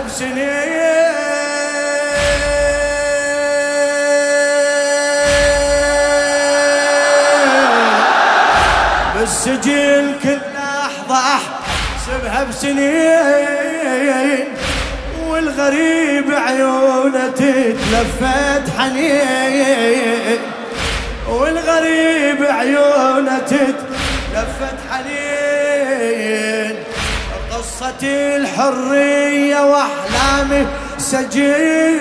بسنين. بالسجن كل لحظة أحسبها بسنين. والغريب عيونه تتلفت حنين. والغريب عيونه تتلفت قصة الحرية وأحلامه سجين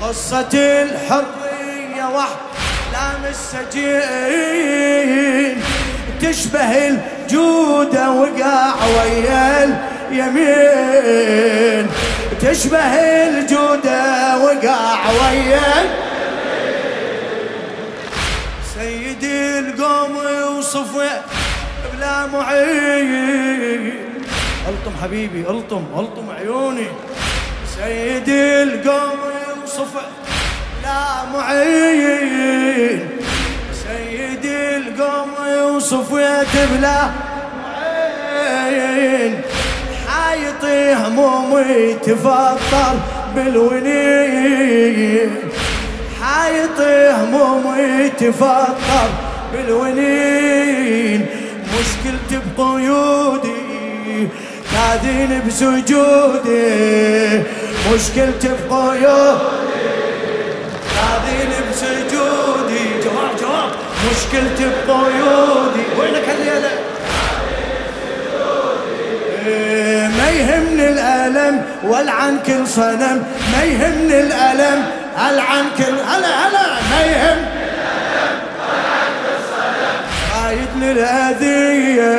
قصة الحرية وأحلام السجين تشبه الجودة وقع ويا اليمين. تشبه الجودة وقع ويا سيدي القوم وصفه بلا معين ألطم حبيبي ألطم ألطم عيوني. سيدي القوم وصفه لا معين سيدي القوم وصفيت بلا معين حايطي همومي تفطر بالونين. حايطي همومي تفطر بالونين. مشكلتي بقيودي كادين بسجودي. مشكلتي بقيودي كادين بسجودي. جواب جواب. مشكلتي بقيودي. وينك هالليلة؟ إيه، ما يهمني الألم والعن كل صنم. ما يهمني الألم ألعن كل هلا هلا. ما يهم للأذية.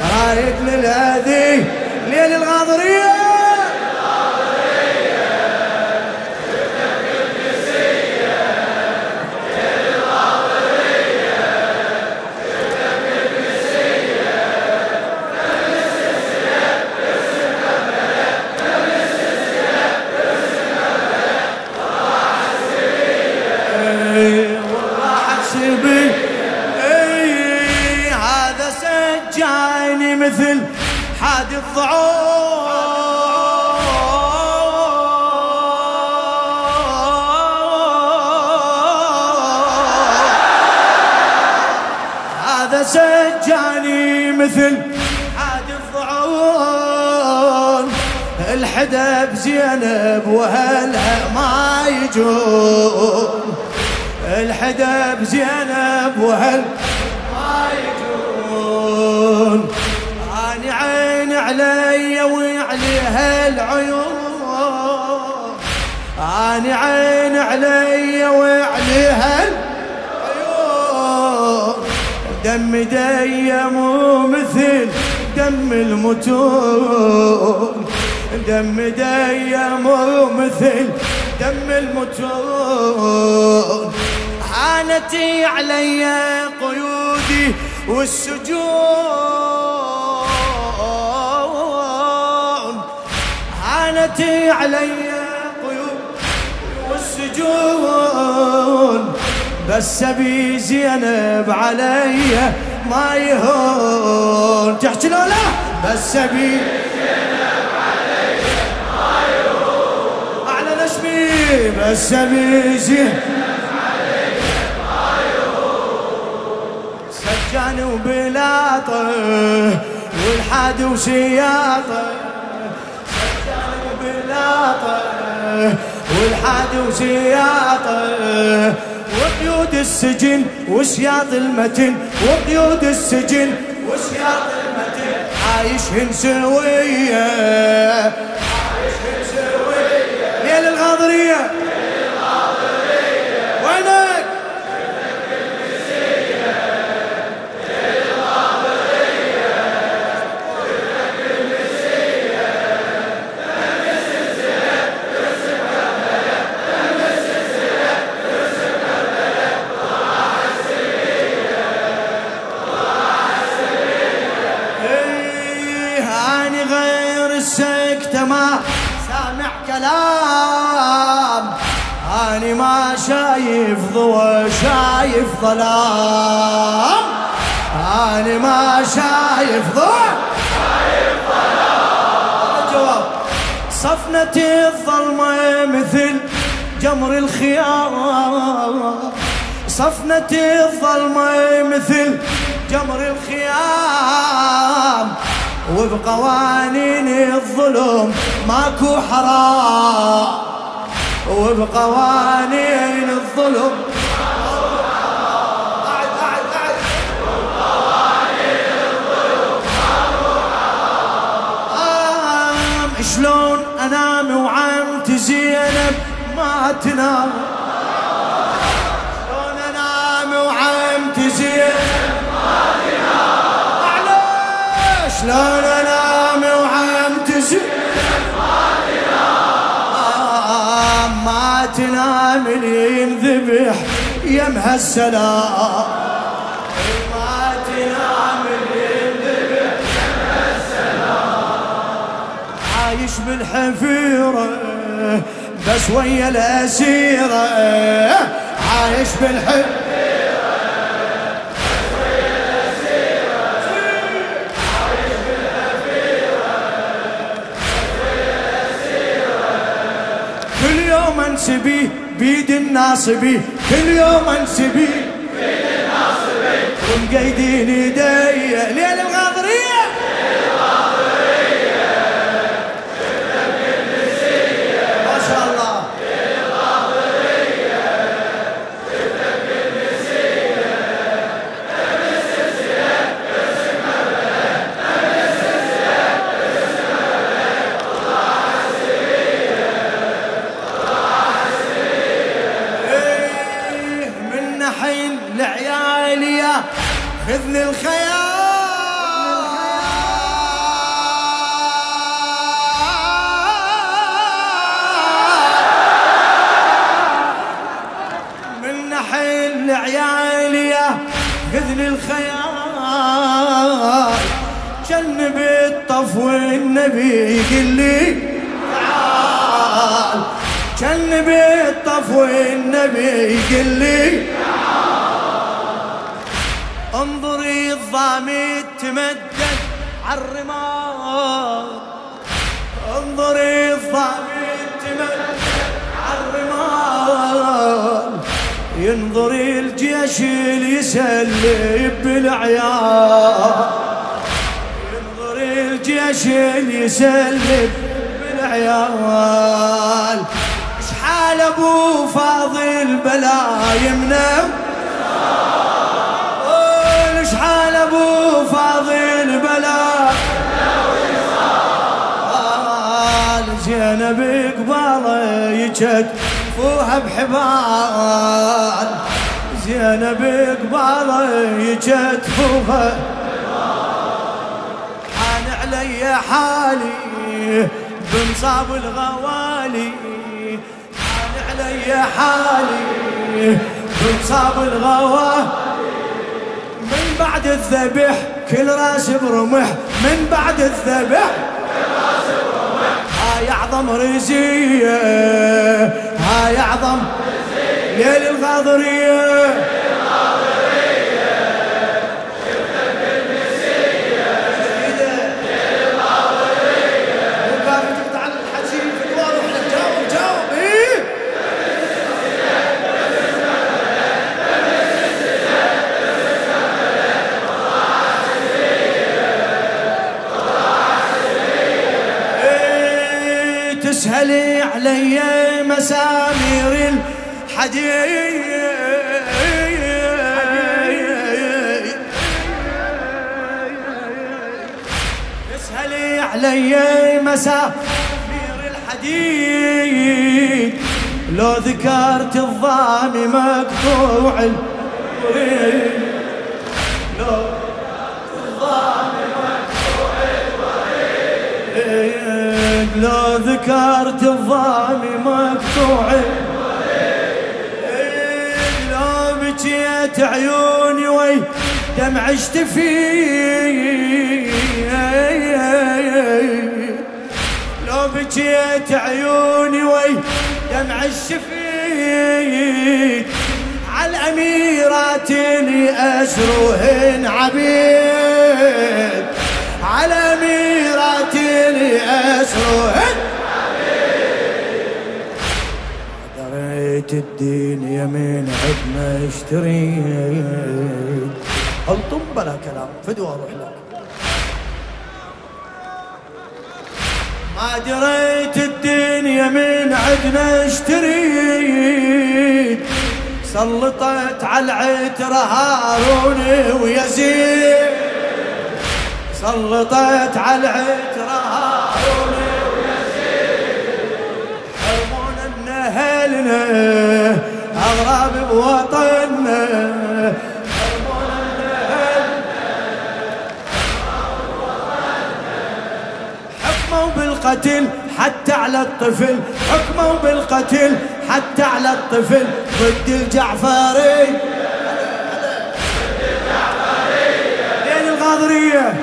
رايد للأذية. ليل الغاضرية. سجاني مثل حادي الضعون. الحدا بزينب وهلا ما يجون. الحدا بزينب وهل ما يجون. اني عين علي وعليها العيون اني عين علي وعليها العيون دم ديم مثل دم المتون. دم ديم مثل دم المتون. هانتي علي قيودي والسجون. هانتي علي قيودي والسجون. بس ابي زينب علي ما يهون. تحكي له لا بس ابي اعلى نشمي بس ابي زينب سجان وبلاطة والحاد وسياطة. سجان وبلاطة والحاد وسياطة. وقيود السجن وسياط المتن وقيود السجن وسياط المتن. عايشهن سوية. سامع كلام. أنا ما شايف ضوء شايف ظلام. أنا ما شايف ضوء جواب. صفنة الظلمة مثل جمر الخيام. صفنة الظلمة مثل جمر الخيام. وبقوانين الظلم ماكو حرام وبقوانين الظلم شلون أنام وعمتي زينب ما تنام. تنام ما تنام اللي ينذبح يمها السلام. عايش بالحفيرة بس ويا الأسيرة. عايش بالحفيرة. يوم انسبي بيد الناصبي. كل يوم انسبي. بيد الناصبي ومقيدين ايدي ليل الغاضريه خذني الخيال. من نحل لعيالي خذني الخيال. جنب الطف والنبي يقول لي تعال. جنب الطف والنبي يقول لي انظري الضامي تمدد عالرمال انظري الضامي تمدد عالرمال ينظري الجيش يسلب بالعيال. ينظري الجيش يسلب بالعيال. اشحال أبو فاضل بلا يمنه زينب قباله يكتفوها بحبال. زينب قباله يكتفوها حان علي حالي بمصاب الغوالي. حان علي حالي بمصاب الغوالي. من بعد الذبح كل راس برمح من بعد الذبح كل راس برمح. هاي اعظم رزية هاي اعظم ليل الغاضريه تسهلي علي مسامير الحديد. تسهلي علي مسامير الحديد. لو ذكرت الضامي مقطوع لو ذكرت الضامي مقطوع. لو بكيت عيوني وي دمع اشتفي لو بكيت عيوني وي دمع الشفيت على الأميرات اللي أسروهن عبيد. على أميرات اللي أسروهن دريت الدين يمين عدنا اشتريت. ألطم بلا كلام فدوى أروح لك. ما دريت الدنيا من عدنا اشتريت. سلطت على العترة هارون ويزيد. سلطت على ويزيد. حرمونا من أهلنا أغراب بوطننا. حكموا بالقتل حتى على الطفل. حكموا بالقتل حتى على الطفل. ضد الجعفري لين الغاضرية.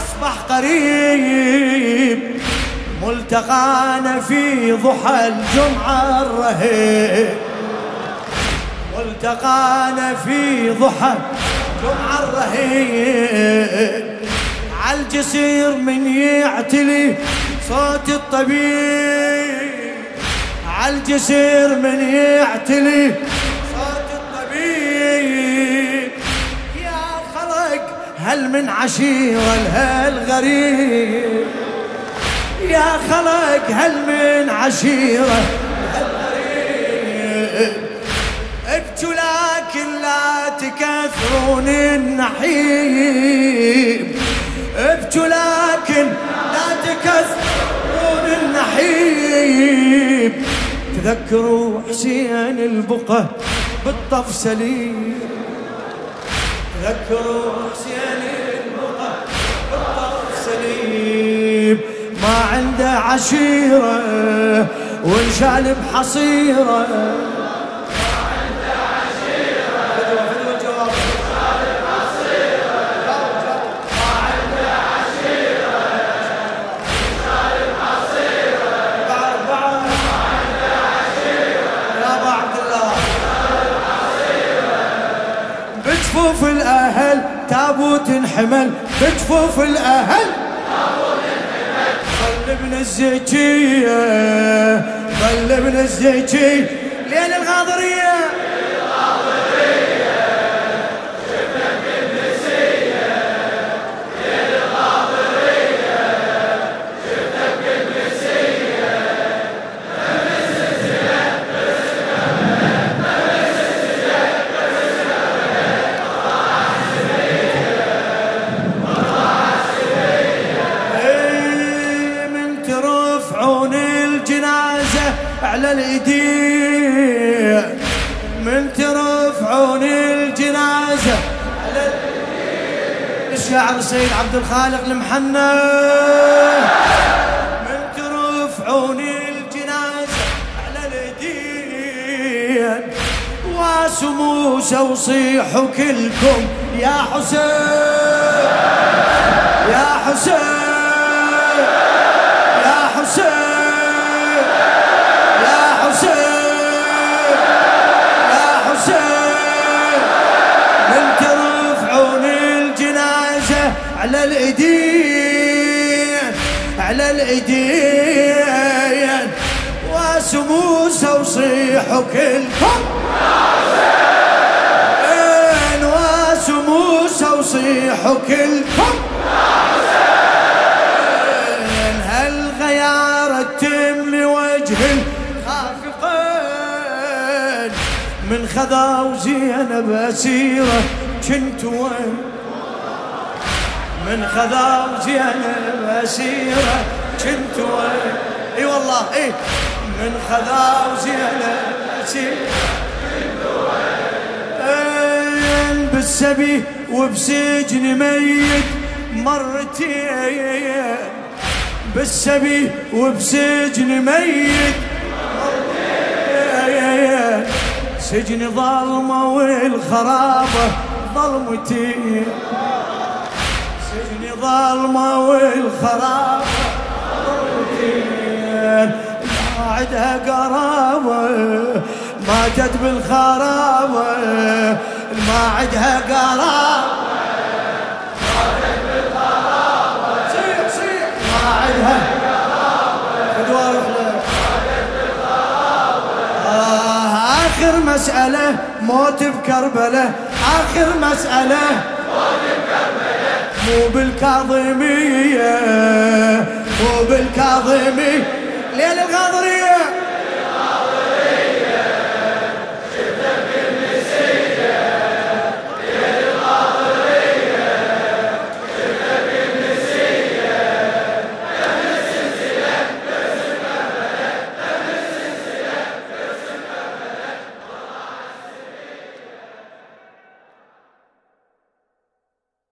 أصبح قريب ملتقانا في ضحى الجمعة الرهيب. والتقانا في ضحى جمعة الرهيب. عالجسير من يعتلي صوت الطبيب. عالجسير من يعتلي هل من عشيرة لهالغريب يا خلق هل من عشيرة لهالغريب ابكوا لكن لا تكثرون النحيب. ابكوا لكن لا تكثرون النحيب. تذكروا حسين البقى بالطف سليم. تذكروا حسين البقى بالطف سليم ما عنده عشيرة وانشال بحصيرة. تابوت انحمل بجفوف الأهل. ظل ابن الزكية ظل ابن الزكي ليل الغاضرية. على الايدين من ترفعون الجنازة. على الايدين الشاعر سيد عبد الخالق المحنى من ترفعون الجنازة. على الايدين واسموسى وصيحوا كلكم. يا حسين. يا حسين. يا حسين. الايدين على الايدين واسموسى وصيحوا كلكم. وين واسموسى وصيحوا كلكم. وين هالغيارة تملي وجه الخافقين. من خذا وزينب أسيرة كنت وين؟ من خذا زينب اسيره كنت وين؟ إي والله إي. من خذا زينب اسيره بالسبي وبسجن ميت مرتين بالسبي وبسجن ميت مرتين سجن ظلمة والخرابة ظلمتي. سجن ظلمة والخرابة ظلمتي ما عدها قرابة ماتت بالخرابة ما عدها قرابة ماتت صيح صيح ما آخر مسألة موت بكربلة آخر مسألة مو بالكاظمية مو بالكاظمية. ليلة